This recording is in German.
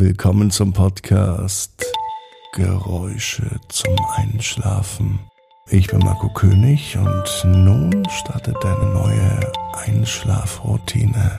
Willkommen zum Podcast Geräusche zum Einschlafen. Ich bin Marco König und nun startet deine neue Einschlafroutine.